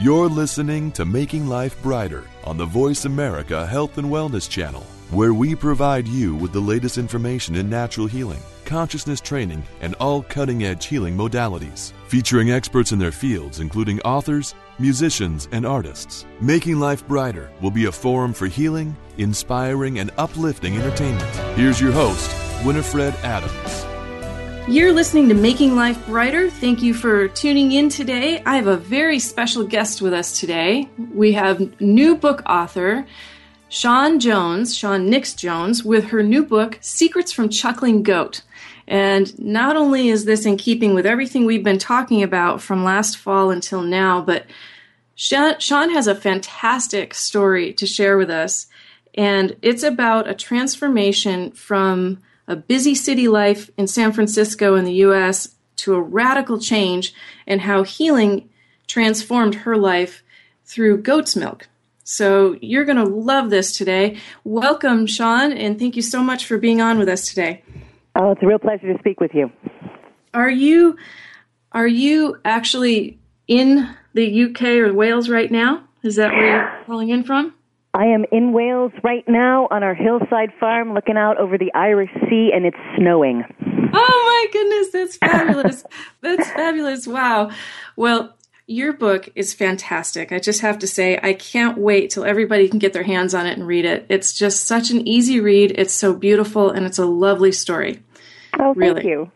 You're listening to Making Life Brighter on the Voice America Health and Wellness Channel, where we provide you with the latest information in natural healing, consciousness training, and all cutting edge healing modalities, featuring experts in their fields, including authors, musicians, and artists. Making Life Brighter will be a forum for healing, inspiring, and uplifting entertainment. Here's your host, Winifred Adams. You're listening to Making Life Brighter. Thank you for tuning in today. I have a very special guest with us today. We have new book author Shann Jones, Shann Nix Jones, with her new book, Secrets from Chuckling Goat. And not only is this in keeping with everything we've been talking about from last fall until now, but Shann has a fantastic story to share with us. And it's about a transformation from a busy city life in San Francisco in the US to a radical change in how healing transformed her life through goat's milk. So you're going to love this today. Welcome, Shann, and thank you so much for being on with us today. Oh, it's a real pleasure to speak with you. Are you are you actually in the UK or Wales right now? Is that where you're calling in from? I am in Wales right now on our hillside farm looking out over the Irish Sea and it's snowing. Oh my goodness, that's fabulous. that's fabulous. Wow. Well, your book is fantastic. I just have to say, I can't wait till everybody can get their hands on it and read it. It's just such an easy read. It's so beautiful and it's a lovely story. Oh, really. thank you.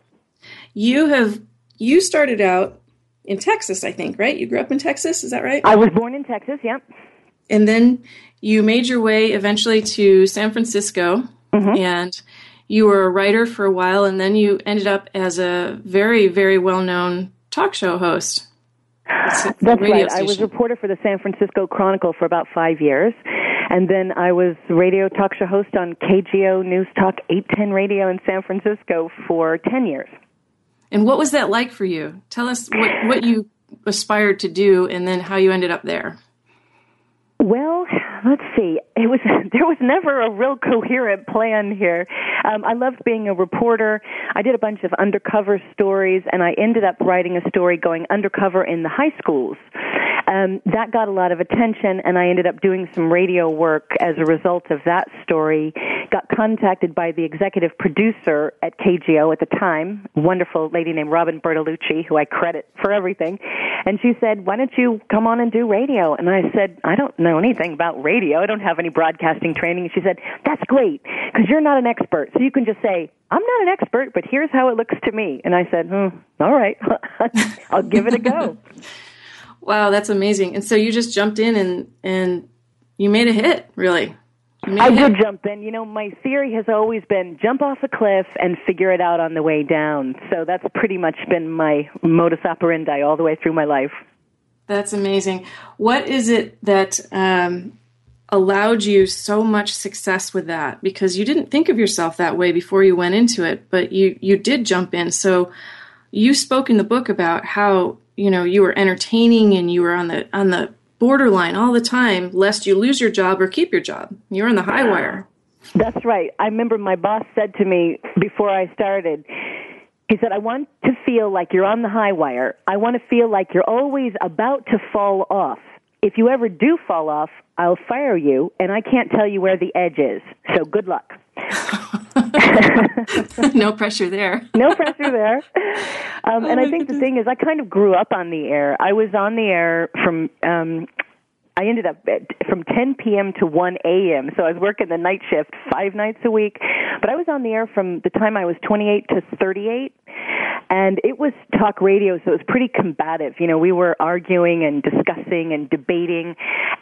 You have you started out in Texas, I think, right? You grew up in Texas, is that right? I was born in Texas, yep. And then you made your way eventually to San Francisco mm-hmm. and you were a writer for a while and then you ended up as a very, very well known talk show host. That's right. Station. I was reporter for the San Francisco Chronicle for about five years. And then I was radio talk show host on KGO News Talk 810 Radio in San Francisco for 10 years. And what was that like for you? Tell us what, what you aspired to do and then how you ended up there. Well, let's see. It was there was never a real coherent plan here. Um, I loved being a reporter. I did a bunch of undercover stories, and I ended up writing a story going undercover in the high schools. Um, that got a lot of attention, and I ended up doing some radio work as a result of that story. Got contacted by the executive producer at KGO at the time, wonderful lady named Robin Bertolucci, who I credit for everything. And she said, "Why don't you come on and do radio?" And I said, "I don't know anything about radio. I don't have any broadcasting training." And she said, "That's great because you're not an expert, so you can just say." I'm not an expert, but here's how it looks to me. And I said, hmm, all right, I'll give it a go. Wow, that's amazing. And so you just jumped in and and you made a hit, really. I did jump in. You know, my theory has always been jump off a cliff and figure it out on the way down. So that's pretty much been my modus operandi all the way through my life. That's amazing. What is it that um, allowed you so much success with that? Because you didn't think of yourself that way before you went into it, but you you did jump in. So you spoke in the book about how you know you were entertaining and you were on the on the borderline all the time lest you lose your job or keep your job. You're on the high wire. That's right. I remember my boss said to me before i started he said i want to feel like you're on the high wire. I want to feel like you're always about to fall off. If you ever do fall off, I'll fire you, and I can't tell you where the edge is. So good luck. no pressure there. no pressure there. Um, and I think the thing is, I kind of grew up on the air. I was on the air from um, I ended up from 10 p.m. to 1 a.m. So I was working the night shift five nights a week. But I was on the air from the time I was 28 to 38. And it was talk radio, so it was pretty combative. You know, we were arguing and discussing and debating.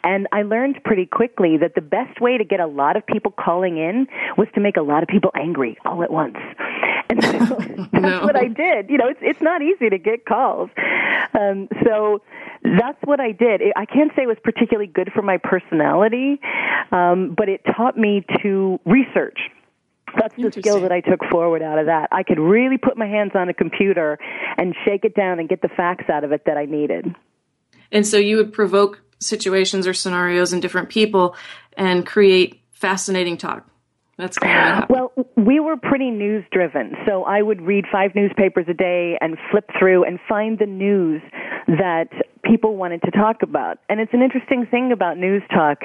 And I learned pretty quickly that the best way to get a lot of people calling in was to make a lot of people angry all at once. And so that's no. what I did. You know, it's it's not easy to get calls. Um, so that's what I did. I can't say it was particularly good for my personality, um, but it taught me to research. That's the skill that I took forward out of that. I could really put my hands on a computer and shake it down and get the facts out of it that I needed. And so you would provoke situations or scenarios in different people and create fascinating talk. That's kind of well, we were pretty news driven. So I would read five newspapers a day and flip through and find the news that people wanted to talk about. And it's an interesting thing about news talk.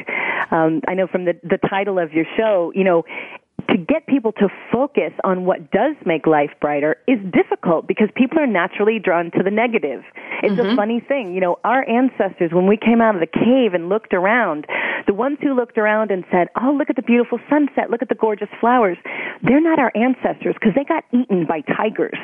Um, I know from the the title of your show, you know, to get people to focus on what does make life brighter is difficult because people are naturally drawn to the negative. It's mm-hmm. a funny thing. You know, our ancestors, when we came out of the cave and looked around, the ones who looked around and said, Oh, look at the beautiful sunset, look at the gorgeous flowers, they're not our ancestors because they got eaten by tigers.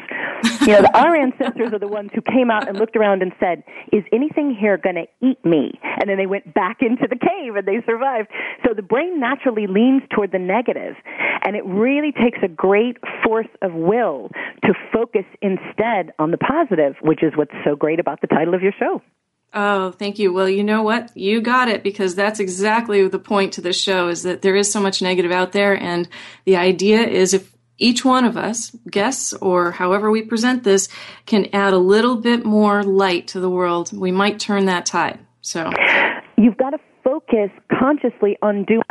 you know, our ancestors are the ones who came out and looked around and said, Is anything here going to eat me? And then they went back into the cave and they survived. So the brain naturally leans toward the negative. And it really takes a great force of will to focus instead on the positive, which is what's so great about the title of your show. Oh, thank you. Well, you know what? You got it because that's exactly the point to this show is that there is so much negative out there. And the idea is if each one of us, guests or however we present this, can add a little bit more light to the world, we might turn that tide. So you've got to focus consciously on doing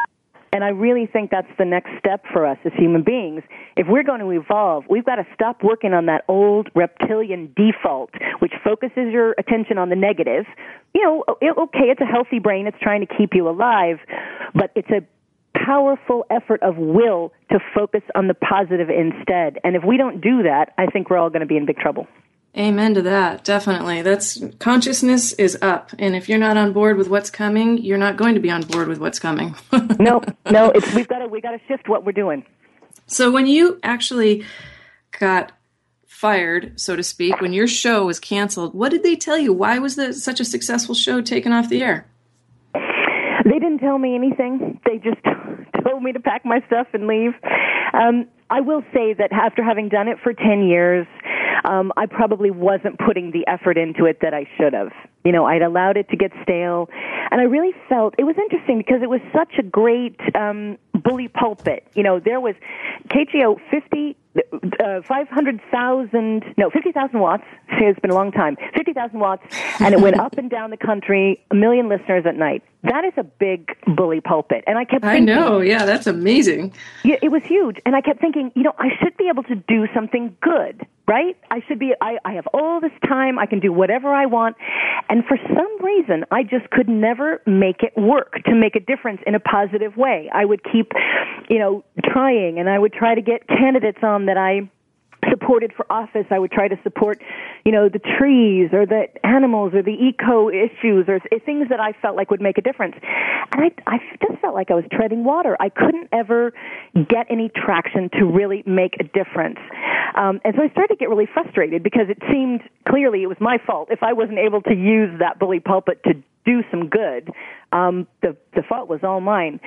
and I really think that's the next step for us as human beings. If we're going to evolve, we've got to stop working on that old reptilian default, which focuses your attention on the negative. You know, okay, it's a healthy brain, it's trying to keep you alive, but it's a powerful effort of will to focus on the positive instead. And if we don't do that, I think we're all going to be in big trouble. Amen to that. Definitely. That's consciousness is up. And if you're not on board with what's coming, you're not going to be on board with what's coming. no, no, we've got to, we got to shift what we're doing. So when you actually got fired, so to speak, when your show was canceled, what did they tell you? Why was the, such a successful show taken off the air? They didn't tell me anything. They just told me to pack my stuff and leave. Um, I will say that after having done it for 10 years, um, I probably wasn't putting the effort into it that I should have. You know, I'd allowed it to get stale, and I really felt it was interesting because it was such a great um, bully pulpit. You know, there was KGO 50 uh, 500,000, no, 50,000 watts. It's been a long time. 50,000 watts, and it went up and down the country, a million listeners at night. That is a big bully pulpit. And I kept thinking. I know, yeah, that's amazing. Yeah, it was huge. And I kept thinking, you know, I should be able to do something good, right? I should be, I, I have all this time, I can do whatever I want. And for some reason, I just could never make it work to make a difference in a positive way. I would keep, you know, trying, and I would try to get candidates on that I supported for office, I would try to support, you know, the trees or the animals or the eco issues or things that I felt like would make a difference. And I, I just felt like I was treading water. I couldn't ever get any traction to really make a difference. Um, and so I started to get really frustrated because it seemed clearly it was my fault if I wasn't able to use that bully pulpit to do some good. Um, the the fault was all mine.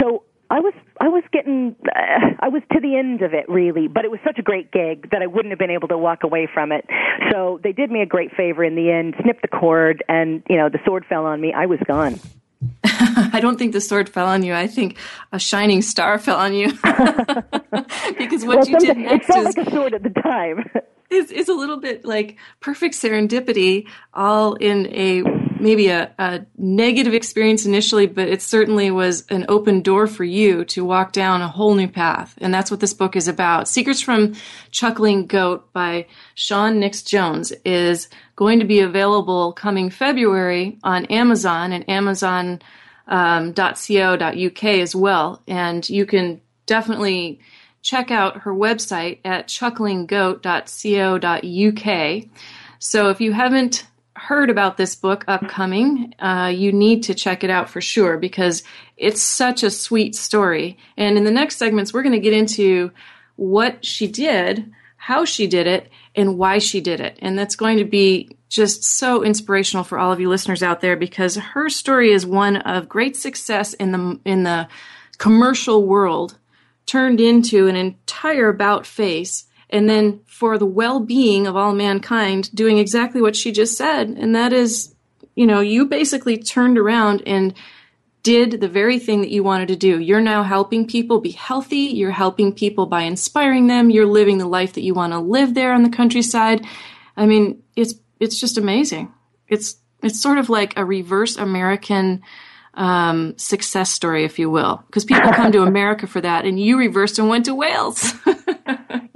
So I was I was getting uh, I was to the end of it really, but it was such a great gig that I wouldn't have been able to walk away from it. So they did me a great favor in the end, snipped the cord, and you know the sword fell on me. I was gone. I don't think the sword fell on you. I think a shining star fell on you because what well, you did next it felt is like a sword at the time. Is is a little bit like perfect serendipity, all in a maybe a, a, negative experience initially, but it certainly was an open door for you to walk down a whole new path. And that's what this book is about. Secrets from Chuckling Goat by Shann Nix Jones is going to be available coming February on Amazon and Amazon.co.uk um, as well. And you can definitely check out her website at chucklinggoat.co.uk. So if you haven't heard about this book upcoming, uh, you need to check it out for sure because it's such a sweet story. And in the next segments, we're going to get into what she did, how she did it, and why she did it. And that's going to be just so inspirational for all of you listeners out there because her story is one of great success in the in the commercial world turned into an entire about face and then for the well-being of all mankind doing exactly what she just said. And that is you know you basically turned around and did the very thing that you wanted to do. You're now helping people be healthy. You're helping people by inspiring them. You're living the life that you want to live there on the countryside. I mean it's it's just amazing. It's it's sort of like a reverse american um, success story, if you will, because people come to America for that, and you reversed and went to Wales.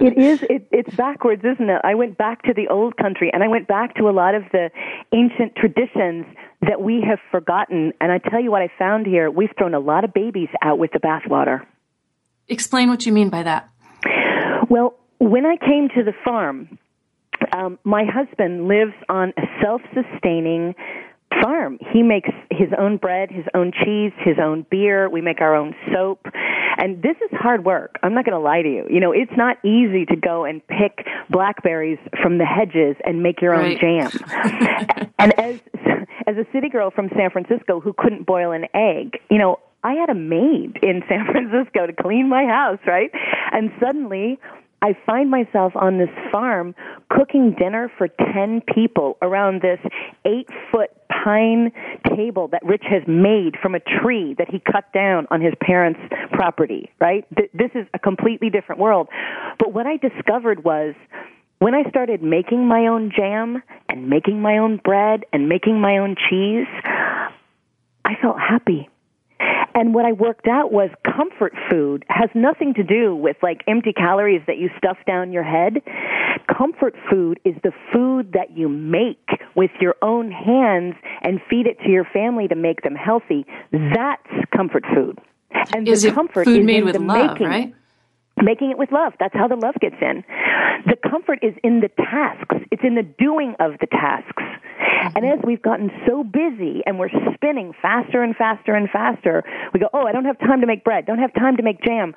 it is. It, it's backwards, isn't it? I went back to the old country, and I went back to a lot of the ancient traditions that we have forgotten. And I tell you what, I found here: we've thrown a lot of babies out with the bathwater. Explain what you mean by that. Well, when I came to the farm, um, my husband lives on a self-sustaining farm. He makes his own bread, his own cheese, his own beer. We make our own soap. And this is hard work. I'm not going to lie to you. You know, it's not easy to go and pick blackberries from the hedges and make your own right. jam. and as as a city girl from San Francisco who couldn't boil an egg, you know, I had a maid in San Francisco to clean my house, right? And suddenly I find myself on this farm cooking dinner for 10 people around this eight foot pine table that Rich has made from a tree that he cut down on his parents' property, right? This is a completely different world. But what I discovered was when I started making my own jam and making my own bread and making my own cheese, I felt happy. And what I worked out was comfort food has nothing to do with like empty calories that you stuff down your head. Comfort food is the food that you make with your own hands and feed it to your family to make them healthy. That's comfort food. And is the comfort food is made with love, making. right? Making it with love. That's how the love gets in. The comfort is in the tasks. It's in the doing of the tasks. And as we've gotten so busy and we're spinning faster and faster and faster, we go, oh, I don't have time to make bread, don't have time to make jam,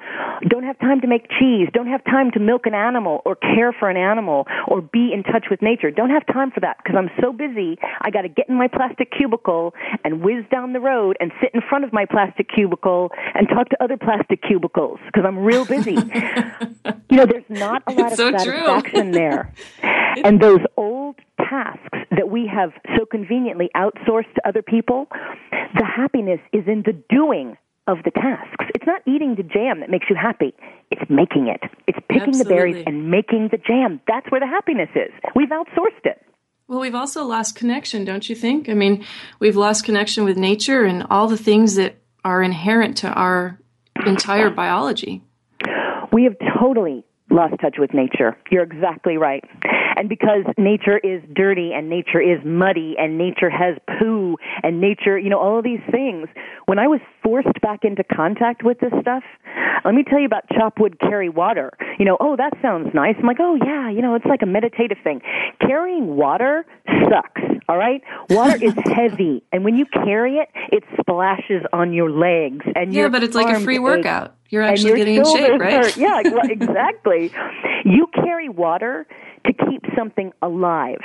don't have time to make cheese, don't have time to milk an animal or care for an animal or be in touch with nature. Don't have time for that because I'm so busy. I got to get in my plastic cubicle and whiz down the road and sit in front of my plastic cubicle and talk to other plastic cubicles because I'm real busy. You know, there's not a lot it's of so satisfaction there. And those old tasks that we have so conveniently outsourced to other people, the happiness is in the doing of the tasks. It's not eating the jam that makes you happy. It's making it. It's picking Absolutely. the berries and making the jam. That's where the happiness is. We've outsourced it. Well, we've also lost connection, don't you think? I mean, we've lost connection with nature and all the things that are inherent to our entire biology. We have totally lost touch with nature. You're exactly right. And because nature is dirty and nature is muddy and nature has poo and nature, you know, all of these things, when I was forced back into contact with this stuff, let me tell you about chop wood, carry water. You know, oh, that sounds nice. I'm like, oh, yeah, you know, it's like a meditative thing. Carrying water sucks, all right? Water is heavy, and when you carry it, it splashes on your legs. and you're Yeah, but it's like a free workout. You're actually getting in shape, right? Hurt. Yeah, exactly. you carry water to keep something alive.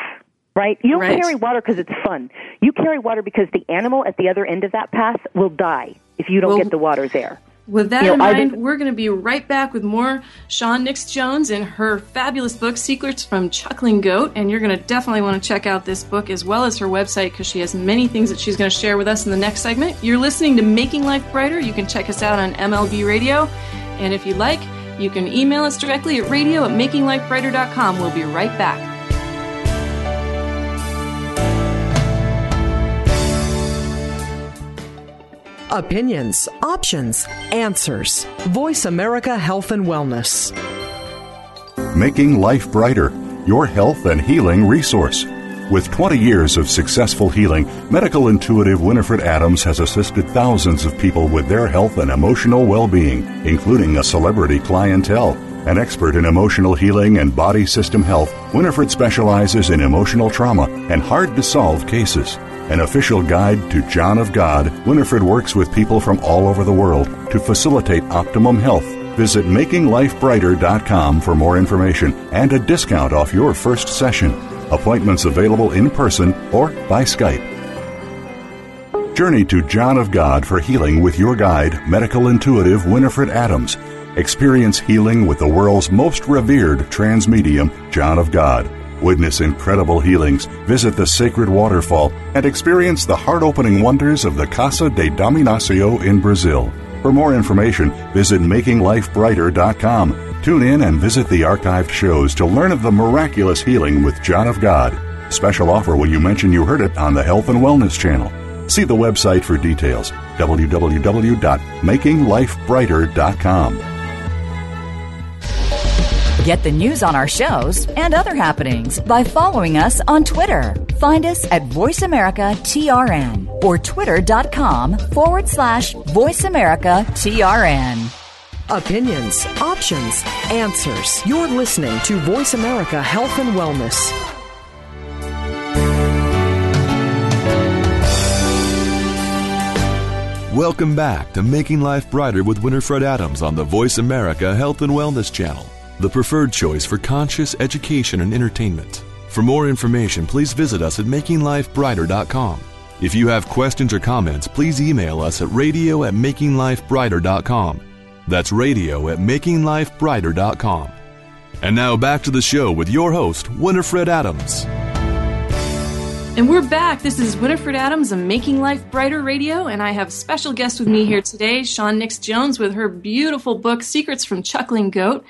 Right? You don't right. carry water because it's fun. You carry water because the animal at the other end of that path will die if you don't well, get the water there. With that you in mind, we're going to be right back with more Shann Nix Jones and her fabulous book, Secrets from Chuckling Goat. And you're going to definitely want to check out this book as well as her website because she has many things that she's going to share with us in the next segment. You're listening to Making Life Brighter. You can check us out on MLB Radio. And if you'd like, you can email us directly at radio at makinglifebrighter.com. We'll be right back. Opinions, options, answers. Voice America Health and Wellness. Making Life Brighter, your health and healing resource. With 20 years of successful healing, medical intuitive Winifred Adams has assisted thousands of people with their health and emotional well being, including a celebrity clientele. An expert in emotional healing and body system health, Winifred specializes in emotional trauma and hard to solve cases. An official guide to John of God, Winifred works with people from all over the world to facilitate optimum health. Visit makinglifebrighter.com for more information and a discount off your first session. Appointments available in person or by Skype. Journey to John of God for healing with your guide, medical intuitive Winifred Adams. Experience healing with the world's most revered trance medium, John of God. Witness incredible healings, visit the sacred waterfall, and experience the heart opening wonders of the Casa de Dom Inácio in Brazil. For more information, visit makinglifebrighter.com Tune in and visit the archived shows to learn of the miraculous healing with John of God. Special offer when you mention you heard it on the Health and Wellness Channel. See the website for details www.makinglifebrighter.com. Get the news on our shows and other happenings by following us on Twitter. Find us at VoiceAmericaTRN or twitter.com forward slash VoiceAmericaTRN. Opinions, options, answers. You're listening to Voice America Health and Wellness. Welcome back to Making Life Brighter with Winifred Adams on the Voice America Health and Wellness Channel, the preferred choice for conscious education and entertainment. For more information, please visit us at makinglifebrighter.com. If you have questions or comments, please email us at radio at makinglifebrighter.com. That's radio at makinglifebrighter.com. And now back to the show with your host, Winifred Adams. And we're back. This is Winifred Adams of Making Life Brighter Radio, and I have a special guest with me here today, Shann Nix Jones, with her beautiful book, Secrets from Chuckling Goat.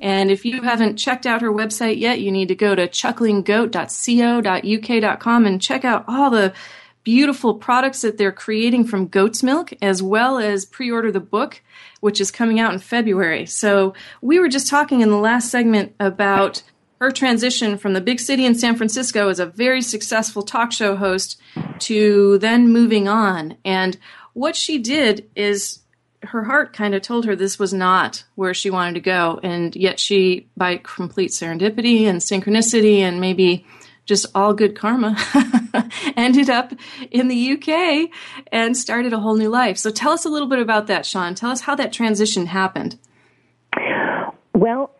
And if you haven't checked out her website yet, you need to go to chucklinggoat.co.uk.com and check out all the beautiful products that they're creating from goat's milk, as well as pre order the book which is coming out in February. So we were just talking in the last segment about her transition from the big city in San Francisco as a very successful talk show host to then moving on. And what she did is her heart kind of told her this was not where she wanted to go. And yet she, by complete serendipity and synchronicity and maybe just all good karma, ended up in the UK and started a whole new life. So tell us a little bit about that, Shann. Tell us how that transition happened. Well,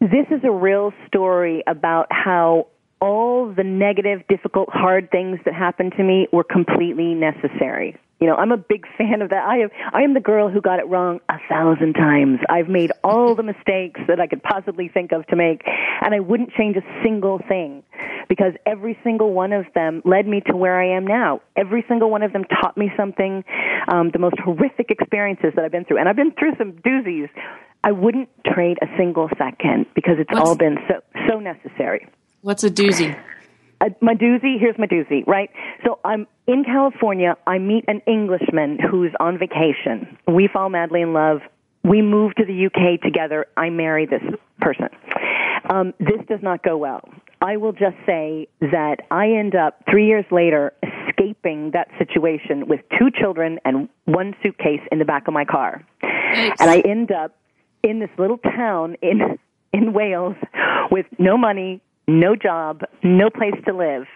this is a real story about how all the negative, difficult, hard things that happened to me were completely necessary. You know, I'm a big fan of that. I am I am the girl who got it wrong a thousand times. I've made all the mistakes that I could possibly think of to make, and I wouldn't change a single thing because every single one of them led me to where I am now. Every single one of them taught me something. Um, the most horrific experiences that I've been through, and I've been through some doozies. I wouldn't trade a single second because it's What's, all been so so necessary. What's a doozy? Uh, my doozy, here's my doozy, right? So I'm in California. I meet an Englishman who's on vacation. We fall madly in love. We move to the UK together. I marry this person. Um, this does not go well. I will just say that I end up three years later escaping that situation with two children and one suitcase in the back of my car. And I end up in this little town in in Wales with no money, no job, no place to live.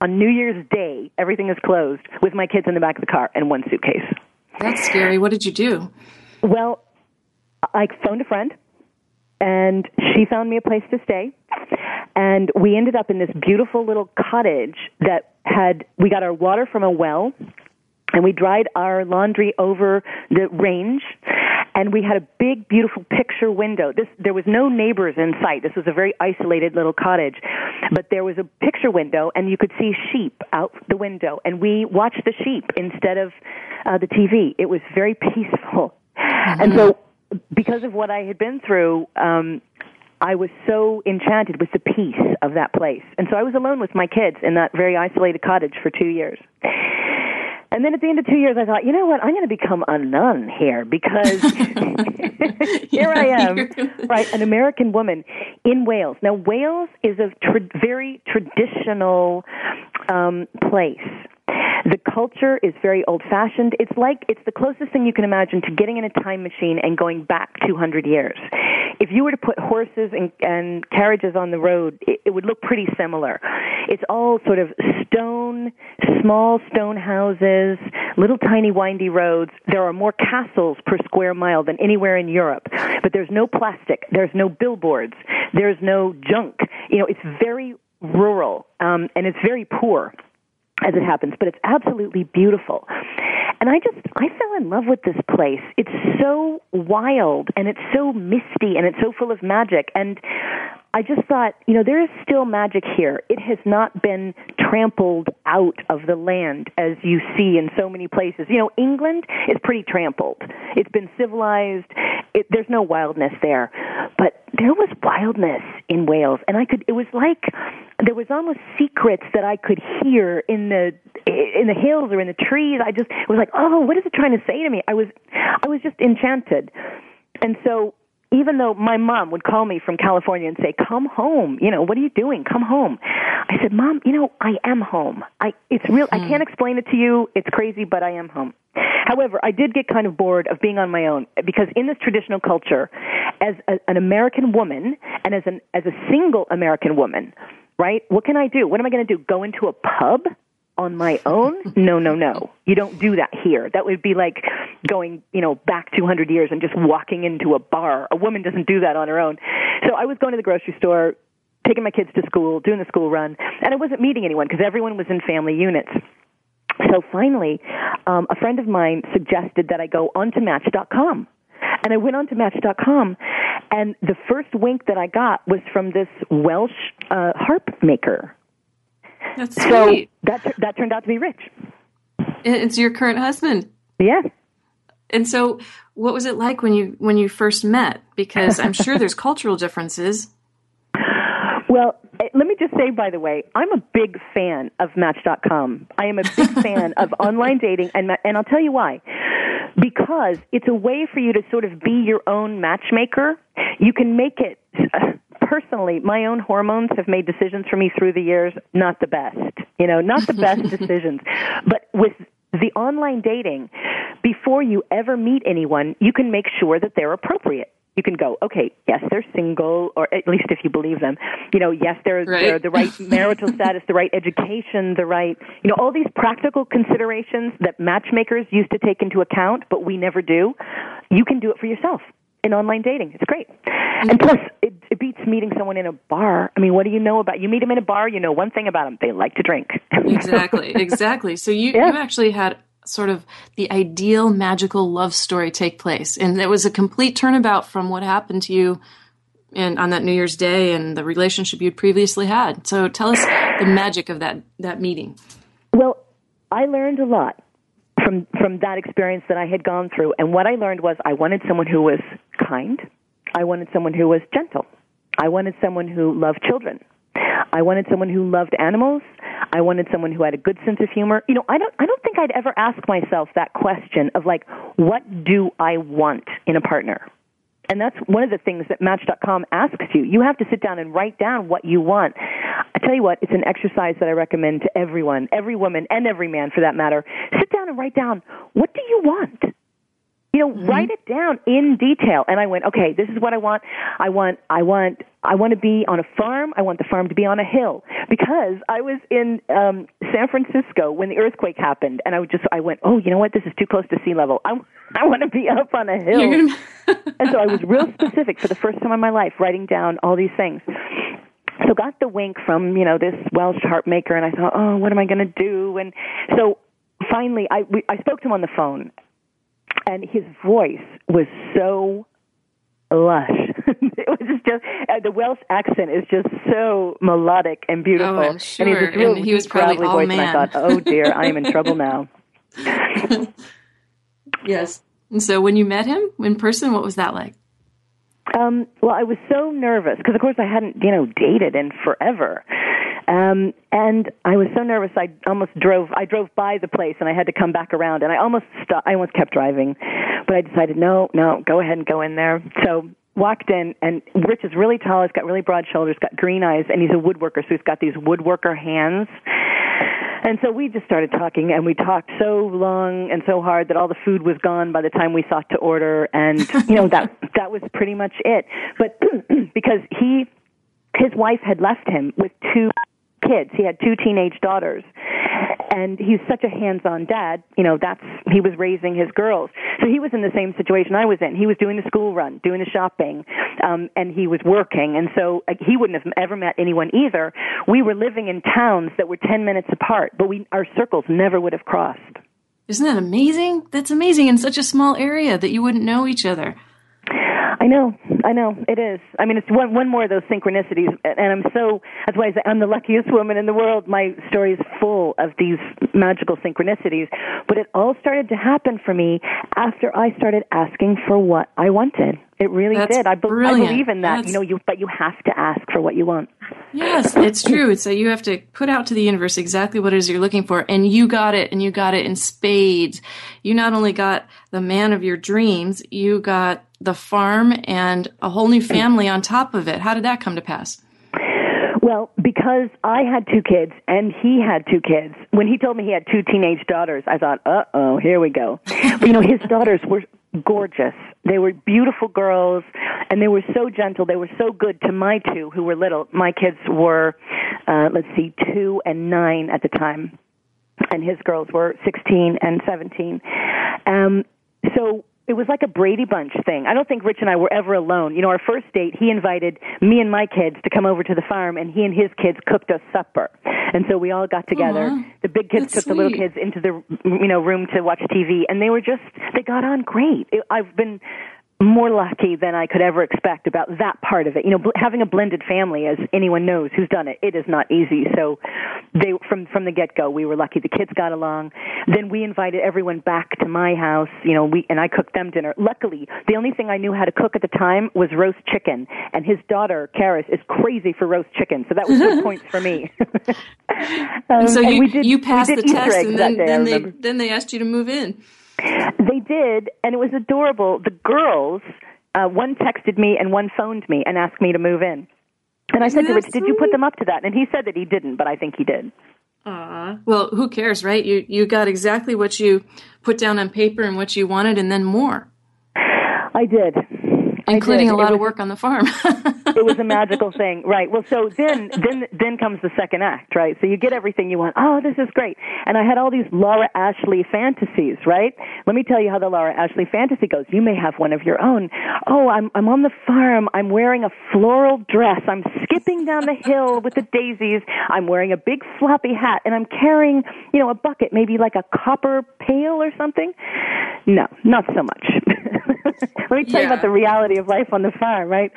On New Year's Day, everything is closed with my kids in the back of the car and one suitcase. That's scary. What did you do? Well, I phoned a friend and she found me a place to stay. And we ended up in this beautiful little cottage that had, we got our water from a well and we dried our laundry over the range and we had a big beautiful picture window this there was no neighbors in sight this was a very isolated little cottage but there was a picture window and you could see sheep out the window and we watched the sheep instead of uh, the tv it was very peaceful mm-hmm. and so because of what i had been through um I was so enchanted with the peace of that place. And so I was alone with my kids in that very isolated cottage for two years. And then at the end of two years, I thought, you know what? I'm going to become a nun here because here I am, right? An American woman in Wales. Now, Wales is a tra- very traditional um, place. The culture is very old fashioned. It's like, it's the closest thing you can imagine to getting in a time machine and going back 200 years. If you were to put horses and, and carriages on the road, it, it would look pretty similar. It's all sort of stone, small stone houses, little tiny windy roads. There are more castles per square mile than anywhere in Europe. But there's no plastic. There's no billboards. There's no junk. You know, it's very rural, um, and it's very poor as it happens, but it's absolutely beautiful. And I just, I fell in love with this place. It's so wild and it's so misty and it's so full of magic. And I just thought, you know, there is still magic here. It has not been trampled out of the land as you see in so many places. You know, England is pretty trampled. It's been civilized. It, there's no wildness there. But there was wildness in Wales. And I could, it was like, there was almost secrets that I could hear in the in the hills or in the trees. I just was like, oh, what is it trying to say to me? I was I was just enchanted, and so even though my mom would call me from California and say, "Come home," you know, what are you doing? Come home. I said, "Mom, you know, I am home. I it's real. I hmm. can't explain it to you. It's crazy, but I am home." However, I did get kind of bored of being on my own because in this traditional culture, as a, an American woman and as an as a single American woman, right? What can I do? What am I going to do? Go into a pub? On my own? No, no, no. You don't do that here. That would be like going, you know, back 200 years and just walking into a bar. A woman doesn't do that on her own. So I was going to the grocery store, taking my kids to school, doing the school run, and I wasn't meeting anyone because everyone was in family units. So finally, um, a friend of mine suggested that I go onto Match.com. And I went on to Match.com, and the first wink that I got was from this Welsh uh, harp maker that's so sweet. that that turned out to be Rich. It's your current husband. Yeah. And so, what was it like when you when you first met? Because I'm sure there's cultural differences. Well, eh, let me just say, by the way, I'm a big fan of Match.com. I am a big fan of online dating, and and I'll tell you why. Because it's a way for you to sort of be your own matchmaker. You can make it personally, my own hormones have made decisions for me through the years not the best. You know, not the best decisions. But with the online dating, before you ever meet anyone, you can make sure that they're appropriate. You can go, okay, yes, they're single, or at least if you believe them. You know, yes, they're, right. they're the right marital status, the right education, the right, you know, all these practical considerations that matchmakers used to take into account, but we never do. You can do it for yourself in online dating. It's great. Mm-hmm. And plus, it, it beats meeting someone in a bar. I mean, what do you know about? You meet them in a bar, you know one thing about them: they like to drink. exactly, exactly. So you yeah. you actually had sort of the ideal magical love story take place, and it was a complete turnabout from what happened to you in, on that New Year's Day and the relationship you'd previously had. So tell us the magic of that that meeting. Well, I learned a lot from from that experience that I had gone through. And what I learned was I wanted someone who was kind. I wanted someone who was gentle. I wanted someone who loved children. I wanted someone who loved animals. I wanted someone who had a good sense of humor. You know, I don't I don't think I'd ever ask myself that question of like what do I want in a partner? And that's one of the things that Match.com asks you. You have to sit down and write down what you want. I tell you what, it's an exercise that I recommend to everyone, every woman and every man for that matter. Sit down and write down, what do you want? You know, mm-hmm. write it down in detail. And I went, okay, this is what I want. I want, I want, I want to be on a farm. I want the farm to be on a hill because I was in um, San Francisco when the earthquake happened, and I just, I went, oh, you know what? This is too close to sea level. I, I want to be up on a hill. and so I was real specific for the first time in my life, writing down all these things so got the wink from you know this Welsh harp maker, and I thought, oh, what am I going to do? And so finally, I we, I spoke to him on the phone, and his voice was so lush. it was just uh, the Welsh accent is just so melodic and beautiful. Oh, sure. And he, was real, and he was probably all voice, man. And I thought, oh dear, I am in trouble now. yes. And so when you met him in person, what was that like? Um, well, I was so nervous because, of course, I hadn't, you know, dated in forever. Um, and I was so nervous I almost drove. I drove by the place and I had to come back around. And I almost stopped. I almost kept driving, but I decided no, no, go ahead and go in there. So walked in and Rich is really tall, he's got really broad shoulders, got green eyes, and he's a woodworker, so he's got these woodworker hands. And so we just started talking and we talked so long and so hard that all the food was gone by the time we sought to order and you know that that was pretty much it. But because he his wife had left him with two kids. He had two teenage daughters. And he's such a hands-on dad, you know, that's he was raising his girls. So he was in the same situation I was in. He was doing the school run, doing the shopping, um and he was working. And so uh, he wouldn't have ever met anyone either. We were living in towns that were 10 minutes apart, but we our circles never would have crossed. Isn't that amazing? That's amazing in such a small area that you wouldn't know each other. I know, I know, it is. I mean, it's one one more of those synchronicities, and I'm so that's why I say I'm the luckiest woman in the world. My story is full of these magical synchronicities, but it all started to happen for me after I started asking for what I wanted. It really That's did. I, be- I believe in that. That's- You know, you but you have to ask for what you want. Yes, it's true. It's that you have to put out to the universe exactly what it is you're looking for, and you got it, and you got it in spades. You not only got the man of your dreams, you got the farm and a whole new family on top of it. How did that come to pass? Well, because I had two kids and he had two kids. When he told me he had two teenage daughters, I thought, "Uh oh, here we go." But, you know, his daughters were gorgeous. They were beautiful girls, and they were so gentle. They were so good to my two, who were little. My kids were, uh, let's see, two and nine at the time, and his girls were sixteen and seventeen. Um, so it was like a Brady Bunch thing. I don't think Rich and I were ever alone. You know, our first date, he invited me and my kids to come over to the farm, and he and his kids cooked us supper. And so we all got together. Aw, the big kids took the little kids into the you know room to watch TV, and they were just they got on great. It, I've been more lucky than I could ever expect about that part of it. You know, bl- having a blended family, as anyone knows who's done it, it is not easy. So, they from from the get go, we were lucky. The kids got along. Then we invited everyone back to my house. You know, we and I cooked them dinner. Luckily, the only thing I knew how to cook at the time was roast chicken, and his daughter Karis is crazy for roast chicken, so that was good points for me. Um, so you did, you passed the Easter test, and then day, then they then they asked you to move in. They did, and it was adorable. The girls, uh, one texted me and one phoned me and asked me to move in. And I said to Isn't Rich, "Did you put them up to that?" And he said that he didn't, but I think he did. Aw. Well, who cares, right? You you got exactly what you put down on paper and what you wanted, and then more, I did, I including did. a lot it of work on the farm. it was a magical thing, right? Well, so then, then, then comes the second act, right? So you get everything you want. Oh, this is great. And I had all these Laura Ashley fantasies, right? Let me tell you how the Laura Ashley fantasy goes. You may have one of your own. Oh, I'm, I'm on the farm. I'm wearing a floral dress. I'm skipping down the hill with the daisies. I'm wearing a big floppy hat and I'm carrying, you know, a bucket, maybe like a copper pail or something. No, not so much. Let me tell you about the reality of life on the farm, right?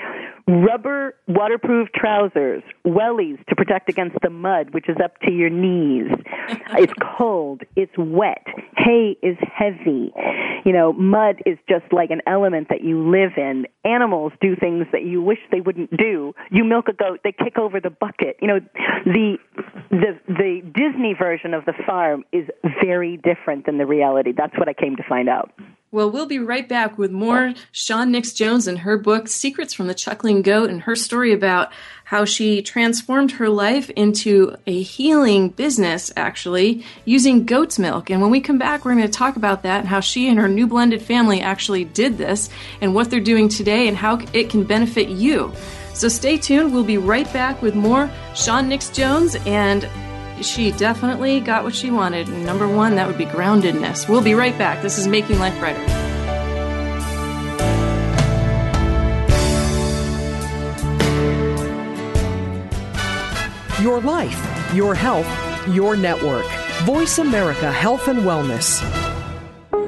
Rubber waterproof trousers, wellies to protect against the mud, which is up to your knees. it's cold, it's wet, hay is heavy. You know, mud is just like an element that you live in. Animals do things that you wish they wouldn't do. You milk a goat, they kick over the bucket. You know, the the the Disney version of the farm is very different than the reality. That's what I came to find out. Well, we'll be right back with more Shann Nix Jones and her book, Secrets from the Chuckling Goat, and her story about how she transformed her life into a healing business, actually, using goat's milk. And when we come back, we're going to talk about that and how she and her new blended family actually did this and what they're doing today and how it can benefit you. So stay tuned. We'll be right back with more Shann Nix Jones and she definitely got what she wanted. And number one, that would be groundedness. We'll be right back. This is Making Life Brighter. Your life, your health, your network. Voice America Health and Wellness.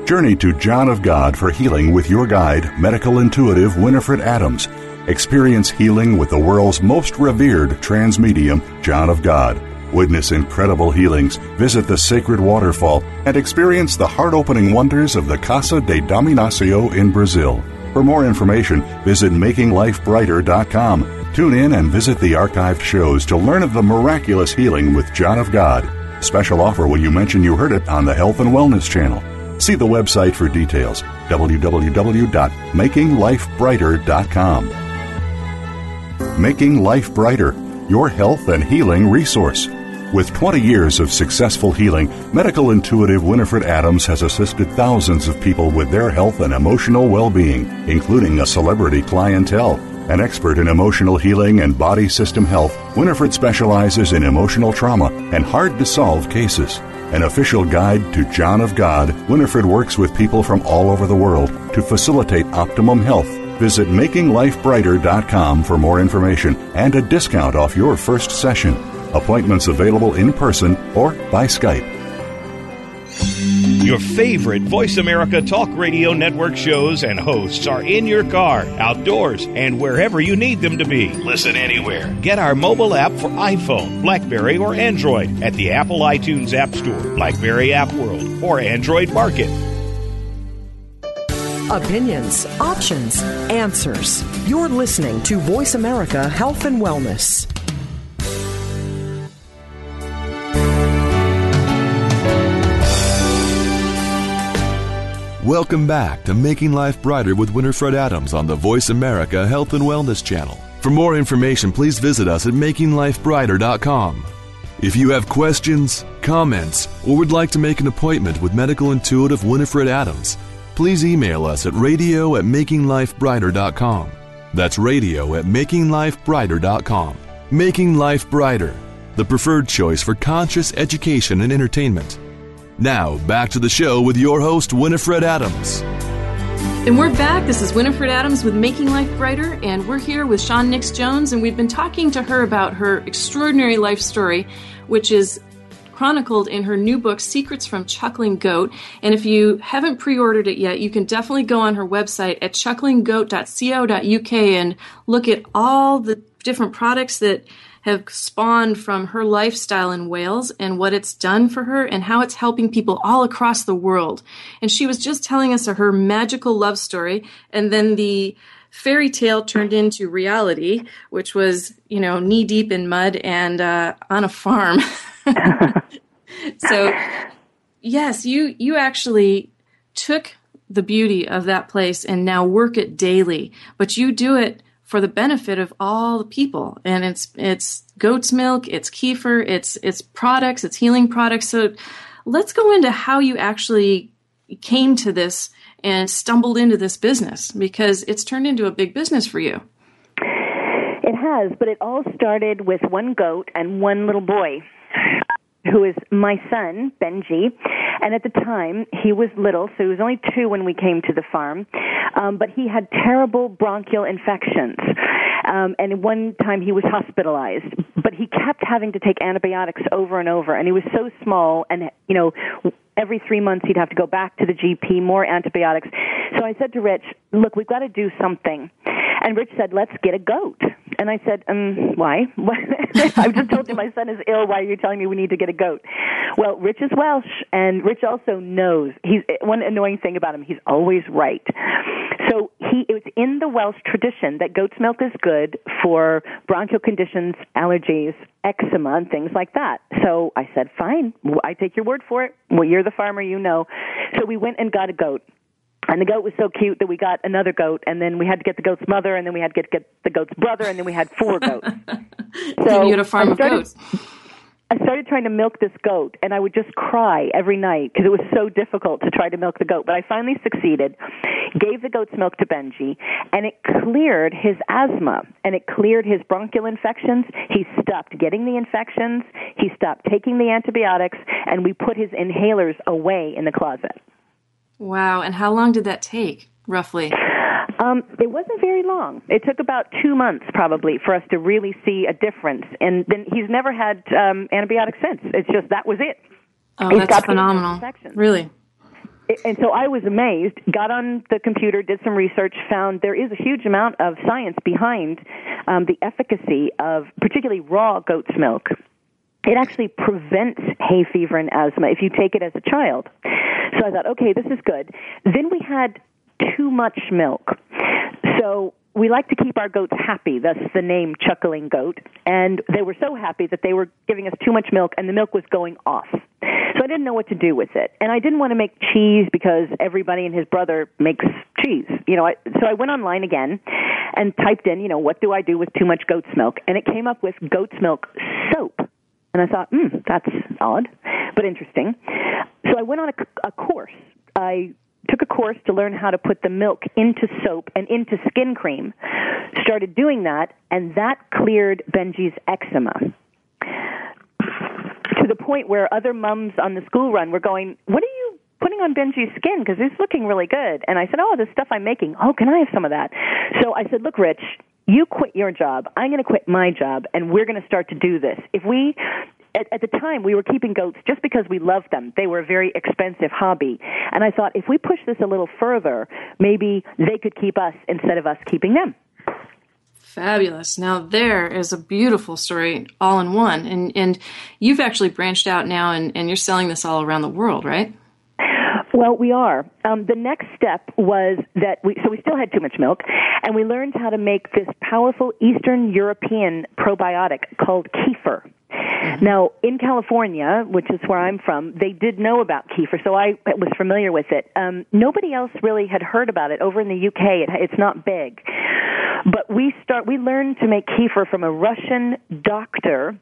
Journey to John of God for healing with your guide, medical intuitive Winifred Adams. Experience healing with the world's most revered trance medium, John of God. Witness incredible healings, visit the sacred waterfall, and experience the heart opening wonders of the Casa de Dom Inácio in Brazil. For more information, visit makinglifebrighter.com. Tune in and visit the archived shows to learn of the miraculous healing with John of God. Special offer when you mention you heard it on the Health and Wellness Channel. See the website for details www.makinglifebrighter.com. Making Life Brighter, your health and healing resource. With 20 years of successful healing, medical intuitive Winifred Adams has assisted thousands of people with their health and emotional well being, including a celebrity clientele. An expert in emotional healing and body system health, Winifred specializes in emotional trauma and hard to solve cases. An official guide to John of God, Winifred works with people from all over the world to facilitate optimum health. Visit makinglifebrighter.com for more information and a discount off your first session. Appointments available in person or by Skype. Your favorite Voice America Talk Radio Network shows and hosts are in your car, outdoors, and wherever you need them to be. Listen anywhere. Get our mobile app for iPhone, Blackberry, or Android at the Apple iTunes App Store, Blackberry App World, or Android Market. Opinions, options, answers. You're listening to Voice America Health and Wellness. Welcome back to Making Life Brighter with Winifred Adams on the Voice America Health and Wellness Channel. For more information, please visit us at makinglifebrighter.com. If you have questions, comments, or would like to make an appointment with medical intuitive Winifred Adams, please email us at radio at makinglifebrighter.com. That's radio at makinglifebrighter.com. Making Life Brighter, the preferred choice for conscious education and entertainment. Now, back to the show with your host, Winifred Adams. And we're back. This is Winifred Adams with Making Life Brighter, and we're here with Shann Nix Jones, and we've been talking to her about her extraordinary life story, which is chronicled in her new book, Secrets from Chuckling Goat. And if you haven't pre ordered it yet, you can definitely go on her website at chucklinggoat.co.uk and look at all the different products that have spawned from her lifestyle in Wales and what it's done for her and how it's helping people all across the world. And she was just telling us her magical love story and then the fairy tale turned into reality, which was, you know, knee deep in mud and uh, on a farm. so, yes, you you actually took the beauty of that place and now work it daily, but you do it for the benefit of all the people. And it's it's goat's milk, it's kefir, it's it's products, it's healing products. So let's go into how you actually came to this and stumbled into this business because it's turned into a big business for you. It has, but it all started with one goat and one little boy who is my son, Benji. And at the time, he was little, so he was only two when we came to the farm. Um, but he had terrible bronchial infections. Um, and one time he was hospitalized. But he kept having to take antibiotics over and over. And he was so small, and, you know, every three months he'd have to go back to the GP, more antibiotics. So I said to Rich, look, we've got to do something. And Rich said, let's get a goat. And I said, um, why? I just told you my son is ill. Why are you telling me we need to get a goat? Well, Rich is Welsh, and Rich also knows. He's one annoying thing about him. He's always right. So he it's in the Welsh tradition that goat's milk is good for bronchial conditions, allergies, eczema, and things like that. So I said, fine. I take your word for it. Well, you're the farmer, you know. So we went and got a goat. And the goat was so cute that we got another goat, and then we had to get the goat's mother, and then we had to get, get the goat's brother, and then we had four goats. so you had a farm started, of goats. I started trying to milk this goat, and I would just cry every night because it was so difficult to try to milk the goat. But I finally succeeded, gave the goat's milk to Benji, and it cleared his asthma and it cleared his bronchial infections. He stopped getting the infections, he stopped taking the antibiotics, and we put his inhalers away in the closet. Wow. And how long did that take, roughly? Um, it wasn't very long. It took about two months, probably, for us to really see a difference. And then he's never had um, antibiotics since. It's just that was it. Oh, he's that's phenomenal. Really. And so I was amazed, got on the computer, did some research, found there is a huge amount of science behind um, the efficacy of particularly raw goat's milk it actually prevents hay fever and asthma if you take it as a child. So I thought, okay, this is good. Then we had too much milk. So we like to keep our goats happy, thus the name Chuckling Goat. And they were so happy that they were giving us too much milk and the milk was going off. So I didn't know what to do with it. And I didn't want to make cheese because everybody and his brother makes cheese. You know, I, so I went online again and typed in, you know, what do I do with too much goat's milk? And it came up with goat's milk soap. And I thought, hmm, that's odd, but interesting. So I went on a, a course. I took a course to learn how to put the milk into soap and into skin cream. Started doing that, and that cleared Benji's eczema. To the point where other mums on the school run were going, What are you putting on Benji's skin? Because it's looking really good. And I said, Oh, the stuff I'm making. Oh, can I have some of that? So I said, Look, Rich, you quit your job. I'm going to quit my job, and we're going to start to do this. If we at, at the time we were keeping goats just because we loved them. They were a very expensive hobby. And I thought if we push this a little further, maybe they could keep us instead of us keeping them. Fabulous. Now there is a beautiful story all in one. And and you've actually branched out now and, and you're selling this all around the world, right? Well, we are. Um, the next step was that we, so we still had too much milk, and we learned how to make this powerful Eastern European probiotic called kefir. Mm-hmm. Now, in California, which is where I'm from, they did know about kefir, so I was familiar with it. Um, nobody else really had heard about it. Over in the UK, it, it's not big. But we start, we learned to make kefir from a Russian doctor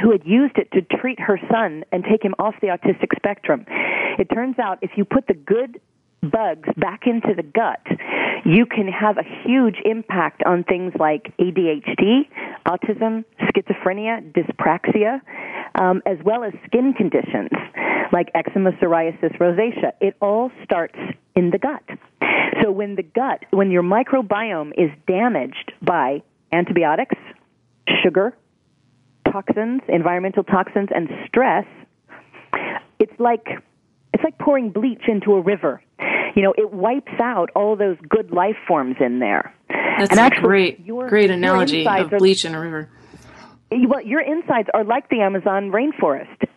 who had used it to treat her son and take him off the autistic spectrum. It turns out if you put the good bugs back into the gut, you can have a huge impact on things like ADHD, autism, schizophrenia, dyspraxia, um, as well as skin conditions like eczema, psoriasis, rosacea. It all starts in the gut. So when the gut, when your microbiome is damaged by antibiotics, sugar, toxins, environmental toxins, and stress, it's like it's like pouring bleach into a river. You know, it wipes out all those good life forms in there. That's and a actually, great, your, great analogy of bleach in a river. Well, your insides are like the Amazon rainforest.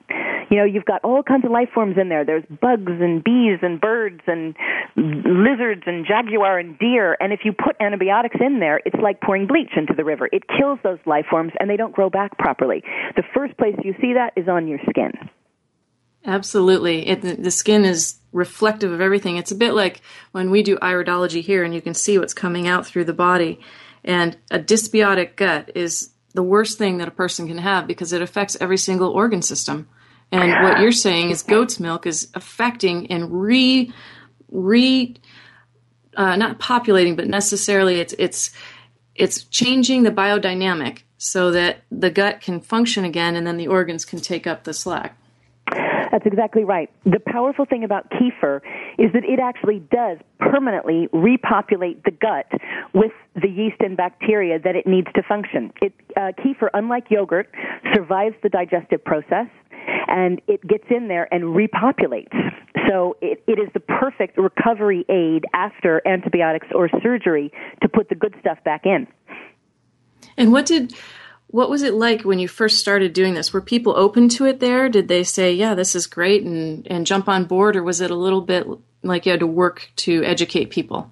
You know, you've got all kinds of life forms in there. There's bugs and bees and birds and lizards and jaguar and deer. And if you put antibiotics in there, it's like pouring bleach into the river. It kills those life forms and they don't grow back properly. The first place you see that is on your skin. Absolutely. It, the skin is reflective of everything. It's a bit like when we do iridology here and you can see what's coming out through the body. And a dysbiotic gut is the worst thing that a person can have because it affects every single organ system. And what you're saying is goat's milk is affecting and re, re, uh, not populating, but necessarily it's, it's, it's changing the biodynamic so that the gut can function again and then the organs can take up the slack. That's exactly right. The powerful thing about kefir is that it actually does permanently repopulate the gut with the yeast and bacteria that it needs to function. It, uh, kefir, unlike yogurt, survives the digestive process and it gets in there and repopulates. So it, it is the perfect recovery aid after antibiotics or surgery to put the good stuff back in. And what did what was it like when you first started doing this? Were people open to it there? Did they say, "Yeah, this is great," and and jump on board, or was it a little bit like you had to work to educate people?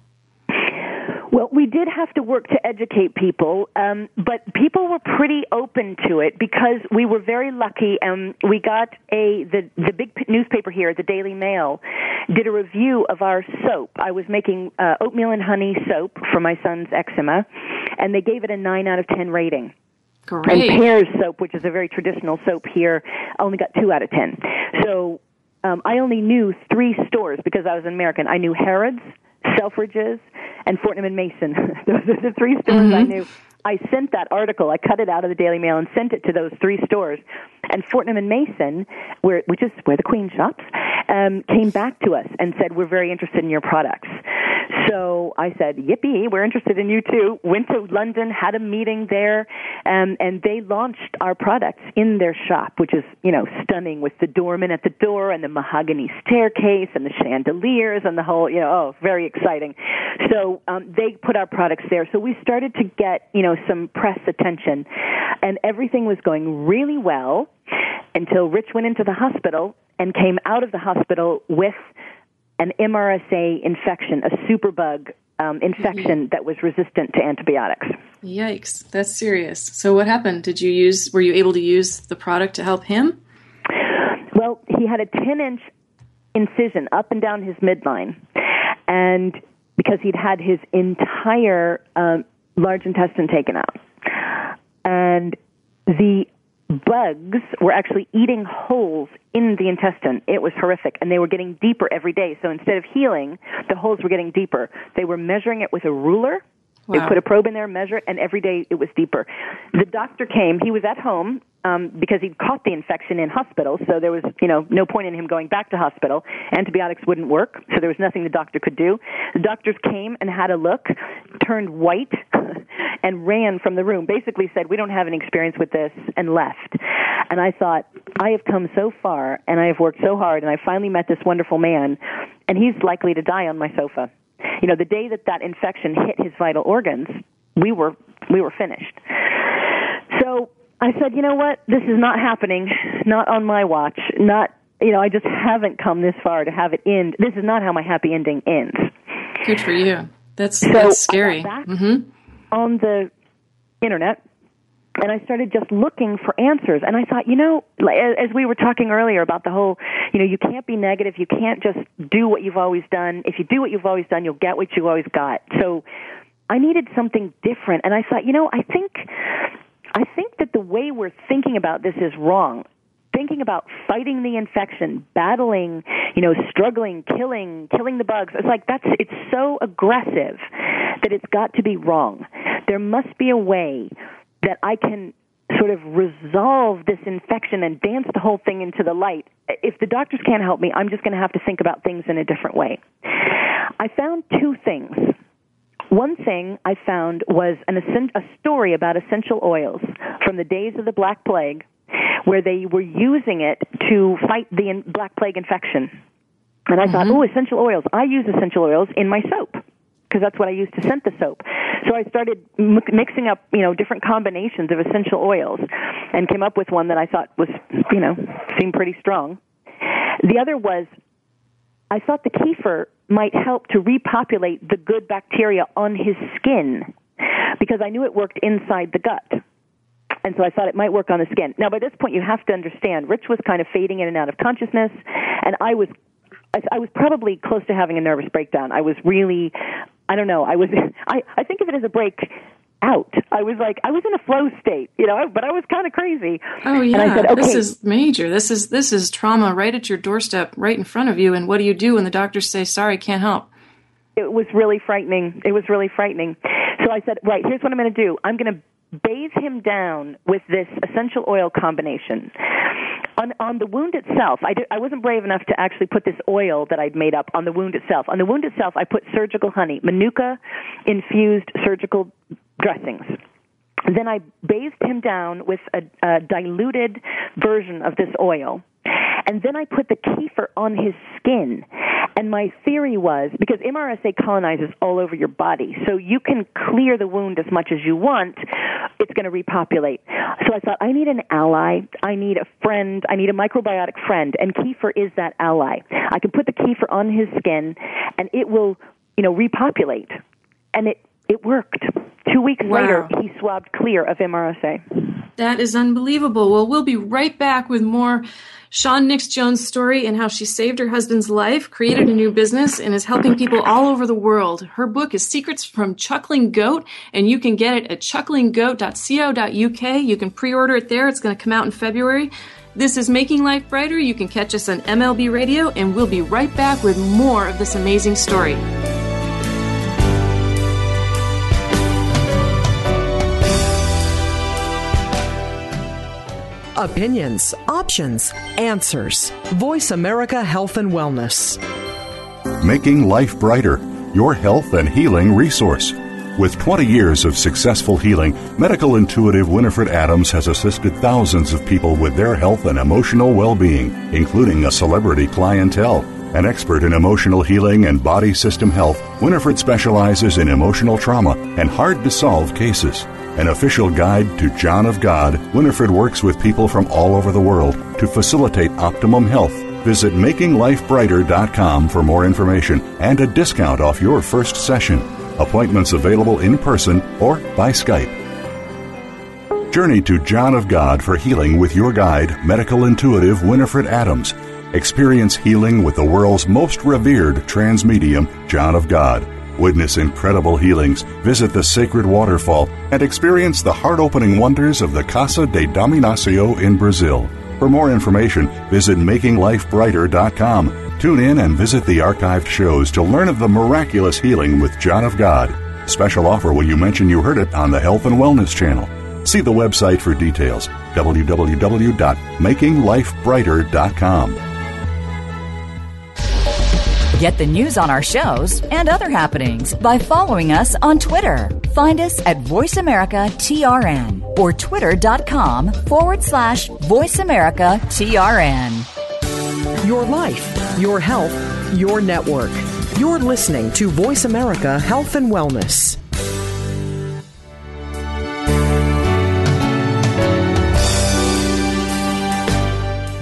Well, we did have to work to educate people, um, but people were pretty open to it because we were very lucky. and we got a the the big newspaper here, the Daily Mail, did a review of our soap. I was making uh, oatmeal and honey soap for my son's eczema, and they gave it a nine out of ten rating. Great. And Pears soap, which is a very traditional soap here, only got two out of ten. So um, I only knew three stores because I was an American. I knew Harrods, Selfridges, and Fortnum and Mason. Those are the three stores mm-hmm. I knew. I sent that article. I cut it out of the Daily Mail and sent it to those three stores. And Fortnum and Mason, where, which is where the Queen shops, um, came back to us and said, "We're very interested in your products." So I said, "Yippee, we're interested in you too." Went to London, had a meeting there, um, and they launched our products in their shop, which is you know stunning with the doorman at the door and the mahogany staircase and the chandeliers and the whole you know oh very exciting. So um, they put our products there. So we started to get you know some press attention, and everything was going really well until Rich went into the hospital and came out of the hospital with an MRSA infection, a superbug um, infection that was resistant to antibiotics. Yikes, that's serious. So what happened? Did you use? Were you able to use the product to help him? Well, he had a 10 inch incision up and down his midline, and because he'd had his entire um, large intestine taken out, and the bugs were actually eating holes in the intestine. It was horrific, and they were getting deeper every day. So instead of healing, the holes were getting deeper. They were measuring it with a ruler. Wow. They put a probe in there, measure it, and every day it was deeper. The doctor came. He was at home um, because he'd caught the infection in hospital, so there was, you know, no point in him going back to hospital. Antibiotics wouldn't work, so there was nothing the doctor could do. The doctors came and had a look, turned white, and ran from the room. Basically said, "We don't have any experience with this," and left. And I thought, I have come so far, and I have worked so hard, and I finally met this wonderful man, and he's likely to die on my sofa. You know, the day that that infection hit his vital organs, we were we were finished. So I said, you know what? This is not happening. Not on my watch. Not, you know, I just haven't come this far to have it end. This is not how my happy ending ends. Good for you. That's, so that's scary. Mm-hmm. On the internet, and I started just looking for answers. And I thought, you know, as we were talking earlier about the whole, you know, you can't be negative. You can't just do what you've always done. If you do what you've always done, you'll get what you always got. So I needed something different. And I thought, you know, I think I think that the way we're thinking about this is wrong. Thinking about fighting the infection, battling, you know, struggling, killing, killing the bugs. It's like that's, it's so aggressive that it's got to be wrong. There must be a way that I can sort of resolve this infection and dance the whole thing into the light. If the doctors can't help me, I'm just going to have to think about things in a different way. I found two things. One thing I found was an, a story about essential oils from the days of the Black Plague, where they were using it to fight the Black Plague infection. And I mm-hmm. thought, oh, essential oils. I use essential oils in my soap because that's what I used to scent the soap. So I started m- mixing up, you know, different combinations of essential oils and came up with one that I thought was, you know, seemed pretty strong. The other was I thought the kefir might help to repopulate the good bacteria on his skin because I knew it worked inside the gut. And so I thought it might work on the skin. Now, by this point, you have to understand, Rich was kind of fading in and out of consciousness, and I was, I was probably close to having a nervous breakdown. I was really, I don't know, I was, I, I think of it as a break out. I was like, I was in a flow state, you know, but I was kind of crazy. Oh yeah, and I said, okay. this is major. This is this is trauma right at your doorstep, right in front of you. And what do you do when the doctors say, "Sorry, can't help"? It was really frightening. It was really frightening. So I said, right, here's what I'm going to do. I'm going to bathe him down with this essential oil combination. On, on the wound itself, I, did, I wasn't brave enough to actually put this oil that I'd made up on the wound itself. On the wound itself, I put surgical honey, manuka infused surgical dressings. Then I bathed him down with a, a diluted version of this oil. And then I put the kefir on his skin. And my theory was because MRSA colonizes all over your body, so you can clear the wound as much as you want, it's going to repopulate. So I thought, I need an ally, I need a friend, I need a microbiotic friend, and kefir is that ally. I can put the kefir on his skin, and it will, you know, repopulate. And it, it worked. Two weeks wow. later, he swabbed clear of MRSA. That is unbelievable. Well, we'll be right back with more Shann Nix Jones' story and how she saved her husband's life, created a new business, and is helping people all over the world. Her book is Secrets from Chuckling Goat, and you can get it at chucklinggoat.co.uk. You can pre order it there. It's going to come out in February. This is Making Life Brighter. You can catch us on MLB Radio, and we'll be right back with more of this amazing story. Opinions, options, answers. Voice America Health and Wellness. Making life brighter. Your health and healing resource. With 20 years of successful healing, medical intuitive Winifred Adams has assisted thousands of people with their health and emotional well being, including a celebrity clientele. An expert in emotional healing and body system health, Winifred specializes in emotional trauma and hard to solve cases. An official guide to John of God, Winifred works with people from all over the world to facilitate optimum health. Visit makinglifebrighter.com for more information and a discount off your first session. Appointments available in person or by Skype. Journey to John of God for healing with your guide, medical intuitive Winifred Adams. Experience healing with the world's most revered trance medium, John of God. Witness incredible healings, visit the sacred waterfall, and experience the heart opening wonders of the Casa de Dom Inácio in Brazil. For more information, visit MakingLifeBrighter.com. Tune in and visit the archived shows to learn of the miraculous healing with John of God. Special offer when you mention you heard it on the Health and Wellness Channel. See the website for details www.makinglifebrighter.com. Get the news on our shows and other happenings by following us on Twitter. Find us at VoiceAmericaTRN or twitter.com forward slash VoiceAmericaTRN. Your life, your health, your network. You're listening to Voice America Health and Wellness.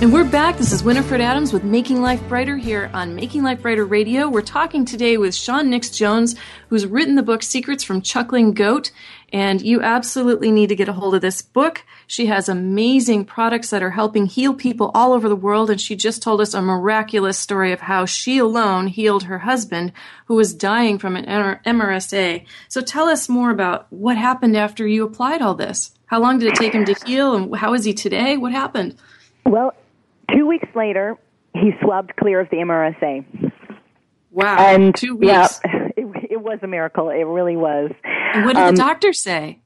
And we're back. This is Winifred Adams with Making Life Brighter here on Making Life Brighter Radio. We're talking today with Shann Nix Jones, who's written the book Secrets from Chuckling Goat. And you absolutely need to get a hold of this book. She has amazing products that are helping heal people all over the world. And she just told us a miraculous story of how she alone healed her husband who was dying from an MRSA. So tell us more about what happened after you applied all this. How long did it take him to heal and how is he today? What happened? Well, Two weeks later, he swabbed clear of the MRSA. Wow. And two weeks. Yeah, it, it was a miracle. It really was. And what did um, the doctor say?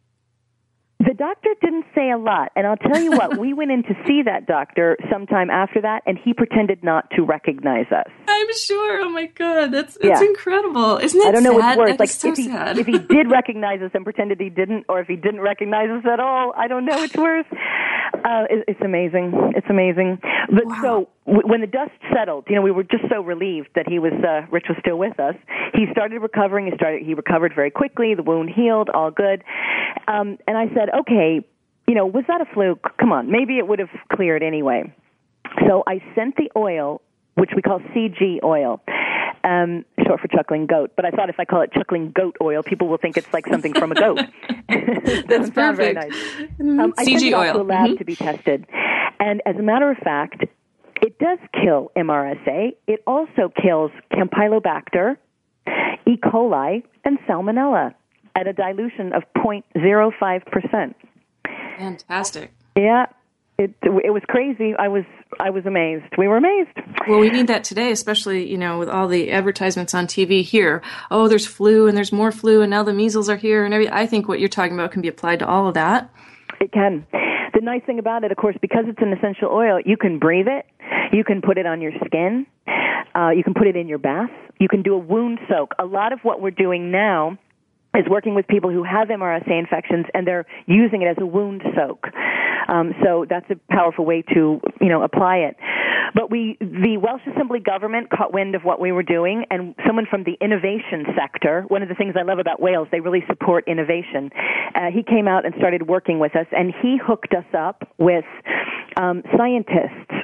The doctor didn't say a lot, and I'll tell you what, we went in to see that doctor sometime after that, and he pretended not to recognize us. I'm sure. Oh my god, that's that's yeah. incredible. Isn't it? I don't sad? know what's worse. like so if he sad. if he did recognize us and pretended he didn't, or if he didn't recognize us at all, I don't know which worse. Uh, it, it's amazing. It's amazing. But wow. so when the dust settled, you know, we were just so relieved that he was uh, Rich was still with us. He started recovering. He started. He recovered very quickly. The wound healed. All good. Um, and I said, okay, you know, was that a fluke? Come on, maybe it would have cleared anyway. So I sent the oil, which we call CG oil, um, short for chuckling goat. But I thought if I call it chuckling goat oil, people will think it's like something from a goat. That's perfect. Very nice. Um, I CG sent it oil to a lab mm-hmm. to be tested, and as a matter of fact, it does kill MRSA. It also kills Campylobacter, E. coli, and Salmonella at a dilution of 0.05%. Fantastic. Yeah, it it was crazy. I was I was amazed. We were amazed. Well, we need that today, especially you know with all the advertisements on TV here. Oh, there's flu and there's more flu, and now the measles are here, and every, I think what you're talking about can be applied to all of that. It can. The nice thing about it, of course, because it's an essential oil, you can breathe it. You can put it on your skin. Uh, you can put it in your bath. You can do a wound soak. A lot of what we're doing now is working with people who have MRSA infections and they're using it as a wound soak. Um, so that's a powerful way to, you know, apply it. But we, the Welsh Assembly government caught wind of what we were doing, and someone from the innovation sector. One of the things I love about Wales, they really support innovation. Uh, he came out and started working with us, and he hooked us up with um, scientists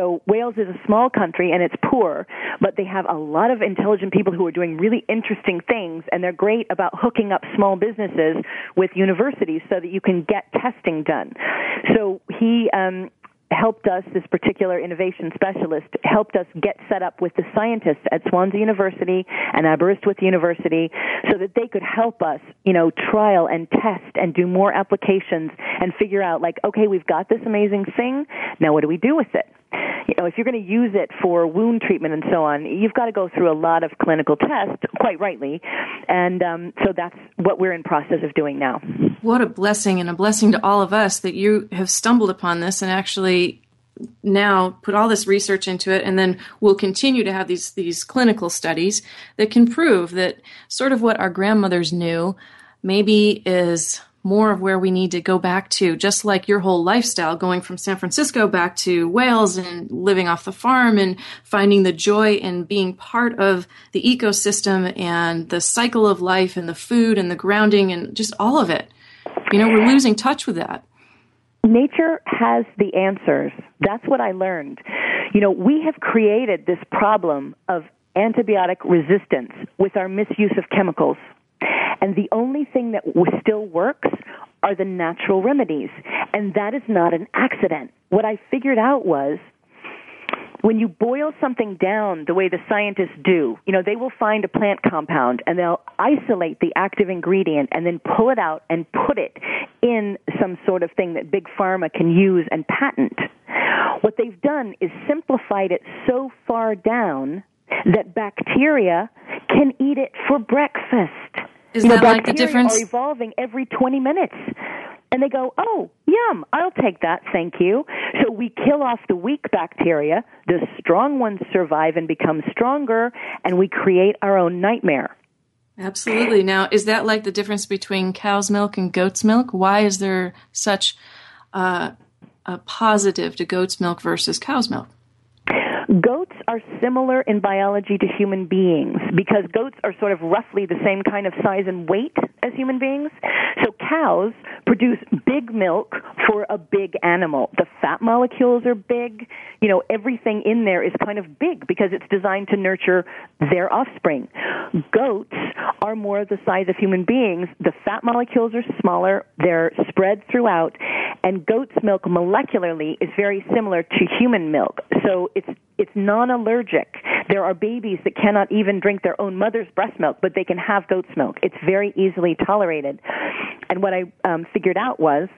so Wales is a small country and it's poor, but they have a lot of intelligent people who are doing really interesting things, and they're great about hooking up small businesses with universities so that you can get testing done. So he um, helped us, this particular innovation specialist, helped us get set up with the scientists at Swansea University and Aberystwyth University so that they could help us, you know, trial and test and do more applications and figure out like, okay, we've got this amazing thing. Now what do we do with it? You know, if you're going to use it for wound treatment and so on, you've got to go through a lot of clinical tests, quite rightly, and um, so that's what we're in process of doing now. What a blessing and a blessing to all of us that you have stumbled upon this and actually now put all this research into it and then we'll continue to have these these clinical studies that can prove that sort of what our grandmothers knew maybe is more of where we need to go back to, just like your whole lifestyle, going from San Francisco back to Wales and living off the farm and finding the joy in being part of the ecosystem and the cycle of life and the food and the grounding and just all of it. You know, we're losing touch with that. Nature has the answers. That's what I learned. You know, we have created this problem of antibiotic resistance with our misuse of chemicals. And the only thing that still works are the natural remedies. And that is not an accident. What I figured out was when you boil something down the way the scientists do, you know, they will find a plant compound and they'll isolate the active ingredient and then pull it out and put it in some sort of thing that big pharma can use and patent. What they've done is simplified it so far down that bacteria can eat it for breakfast. Is you that know, like the difference? Are evolving every 20 minutes. And they go, oh, yum, I'll take that, thank you. So we kill off the weak bacteria, the strong ones survive and become stronger, and we create our own nightmare. Absolutely. Now, is that like the difference between cow's milk and goat's milk? Why is there such uh, a positive to goat's milk versus cow's milk? Goats are similar in biology to human beings because goats are sort of roughly the same kind of size and weight as human beings. So cows produce big milk for a big animal. The fat molecules are big. You know, everything in there is kind of big because it's designed to nurture their offspring. Goats are more the size of human beings. The fat molecules are smaller. They're spread throughout. And goat's milk molecularly is very similar to human milk. So it's it's non-allergic. There are babies that cannot even drink their own mother's breast milk, but they can have goat's milk. It's very easily tolerated. And what I um, figured out was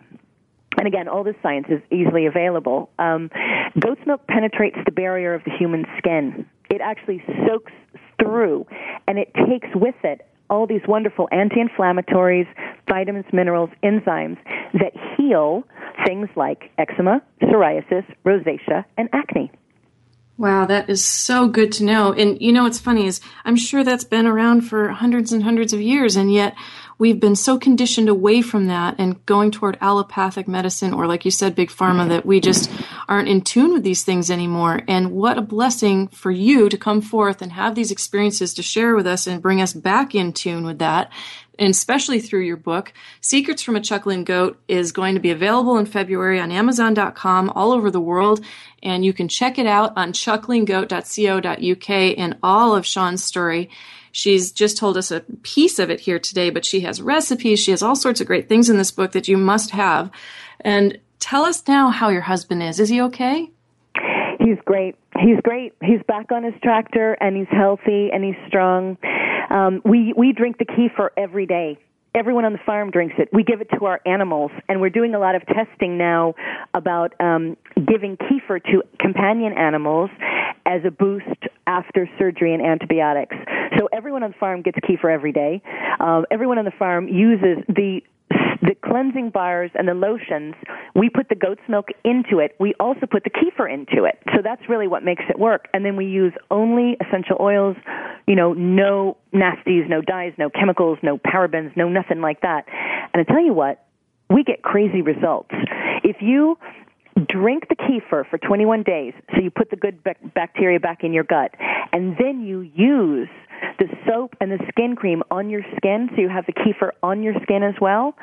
and again, all this science is easily available. Um, goat's milk penetrates the barrier of the human skin. It actually soaks through, and it takes with it all these wonderful anti-inflammatories, vitamins, minerals, enzymes that heal things like eczema, psoriasis, rosacea, and acne. Wow, that is so good to know. And you know what's funny is I'm sure that's been around for hundreds and hundreds of years, and yet we've been so conditioned away from that and going toward allopathic medicine or like you said big pharma that we just aren't in tune with these things anymore and what a blessing for you to come forth and have these experiences to share with us and bring us back in tune with that and especially through your book secrets from a chuckling goat is going to be available in february on amazon.com all over the world and you can check it out on chucklinggoat.co.uk and all of shann's story She's just told us a piece of it here today, but she has recipes. She has all sorts of great things in this book that you must have. And tell us now how your husband is. Is he okay? He's great. He's great. He's back on his tractor and he's healthy and he's strong. Um, we we drink the kefir every day everyone on the farm drinks it. We give it to our animals, and we're doing a lot of testing now about um, giving kefir to companion animals as a boost after surgery and antibiotics. So everyone on the farm gets kefir every day. Um, everyone on the farm uses the the cleansing bars and the lotions, we put the goat's milk into it. We also put the kefir into it. So that's really what makes it work. And then we use only essential oils, you know, no nasties, no dyes, no chemicals, no parabens, no nothing like that. And I tell you what, we get crazy results. If you drink the kefir for 21 days, so you put the good bacteria back in your gut, and then you use the soap and the skin cream on your skin, so you have the kefir on your skin as well.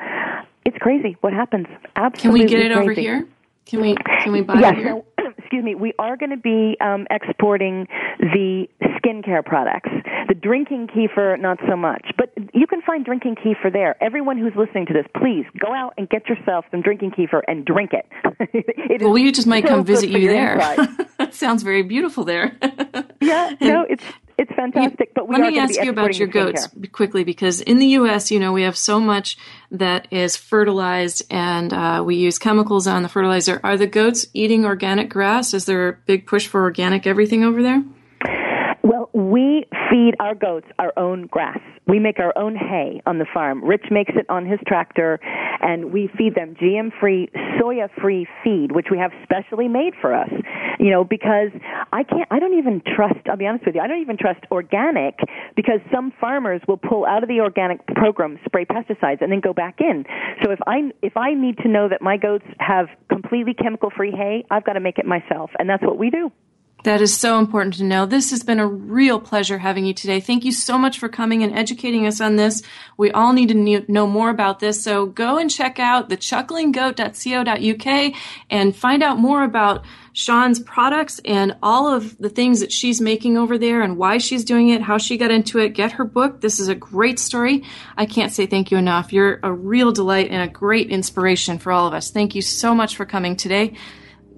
It's crazy what happens. Absolutely. Can we get it crazy. over here? Can we can we buy yes, it here? so- excuse me, we are going to be um, exporting the skincare products. The drinking kefir, not so much. But you can find drinking kefir there. Everyone who's listening to this, please go out and get yourself some drinking kefir and drink it. it Well, we just might so come visit you there. that sounds very beautiful there. yeah, no, it's it's fantastic. But we Let me ask you about your goats quickly because in the U.S., you know, we have so much that is fertilized and uh, we use chemicals on the fertilizer. Are the goats eating organic grass? Is there a big push for organic everything over there? We feed our goats our own grass. We make our own hay on the farm. Rich makes it on his tractor, and we feed them GM free, soya free feed, which we have specially made for us. You know, because I can't, I don't even trust, I'll be honest with you, I don't even trust organic because some farmers will pull out of the organic program, spray pesticides, and then go back in. So if I, if I need to know that my goats have completely chemical free hay, I've got to make it myself. And that's what we do. That is so important to know. This has been a real pleasure having you today. Thank you so much for coming and educating us on this. We all need to know more about this. So go and check out the chucklinggoat.co.uk and find out more about Shann's products and all of the things that she's making over there and why she's doing it, how she got into it. Get her book. This is a great story. I can't say thank you enough. You're a real delight and a great inspiration for all of us. Thank you so much for coming today.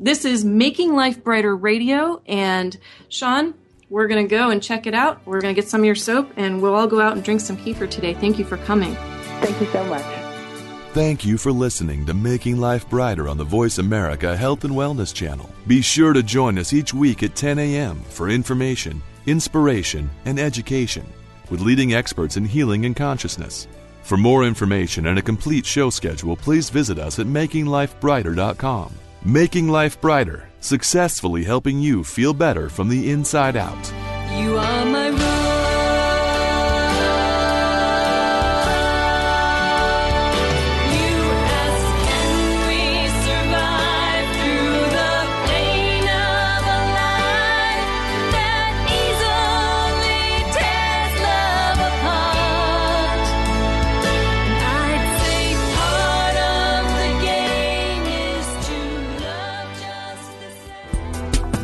This is Making Life Brighter Radio, and Shann, we're going to go and check it out. We're going to get some of your soap, and we'll all go out and drink some kefir today. Thank you for coming. Thank you so much. Thank you for listening to Making Life Brighter on the Voice America Health and Wellness Channel. Be sure to join us each week at 10 a.m. for information, inspiration, and education with leading experts in healing and consciousness. For more information and a complete show schedule, please visit us at makinglifebrighter.com. Making Life Brighter, successfully helping you feel better from the inside out. You are my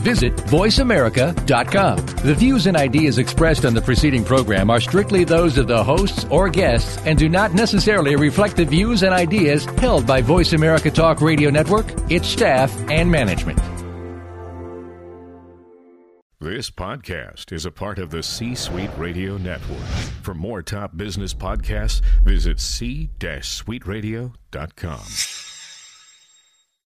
visit VoiceAmerica.com. The views and ideas expressed on the preceding program are strictly those of the hosts or guests and do not necessarily reflect the views and ideas held by Voice America Talk Radio Network, its staff, and management. This podcast is a part of the C Suite Radio Network. For more top business podcasts, visit c-suiteradio.com.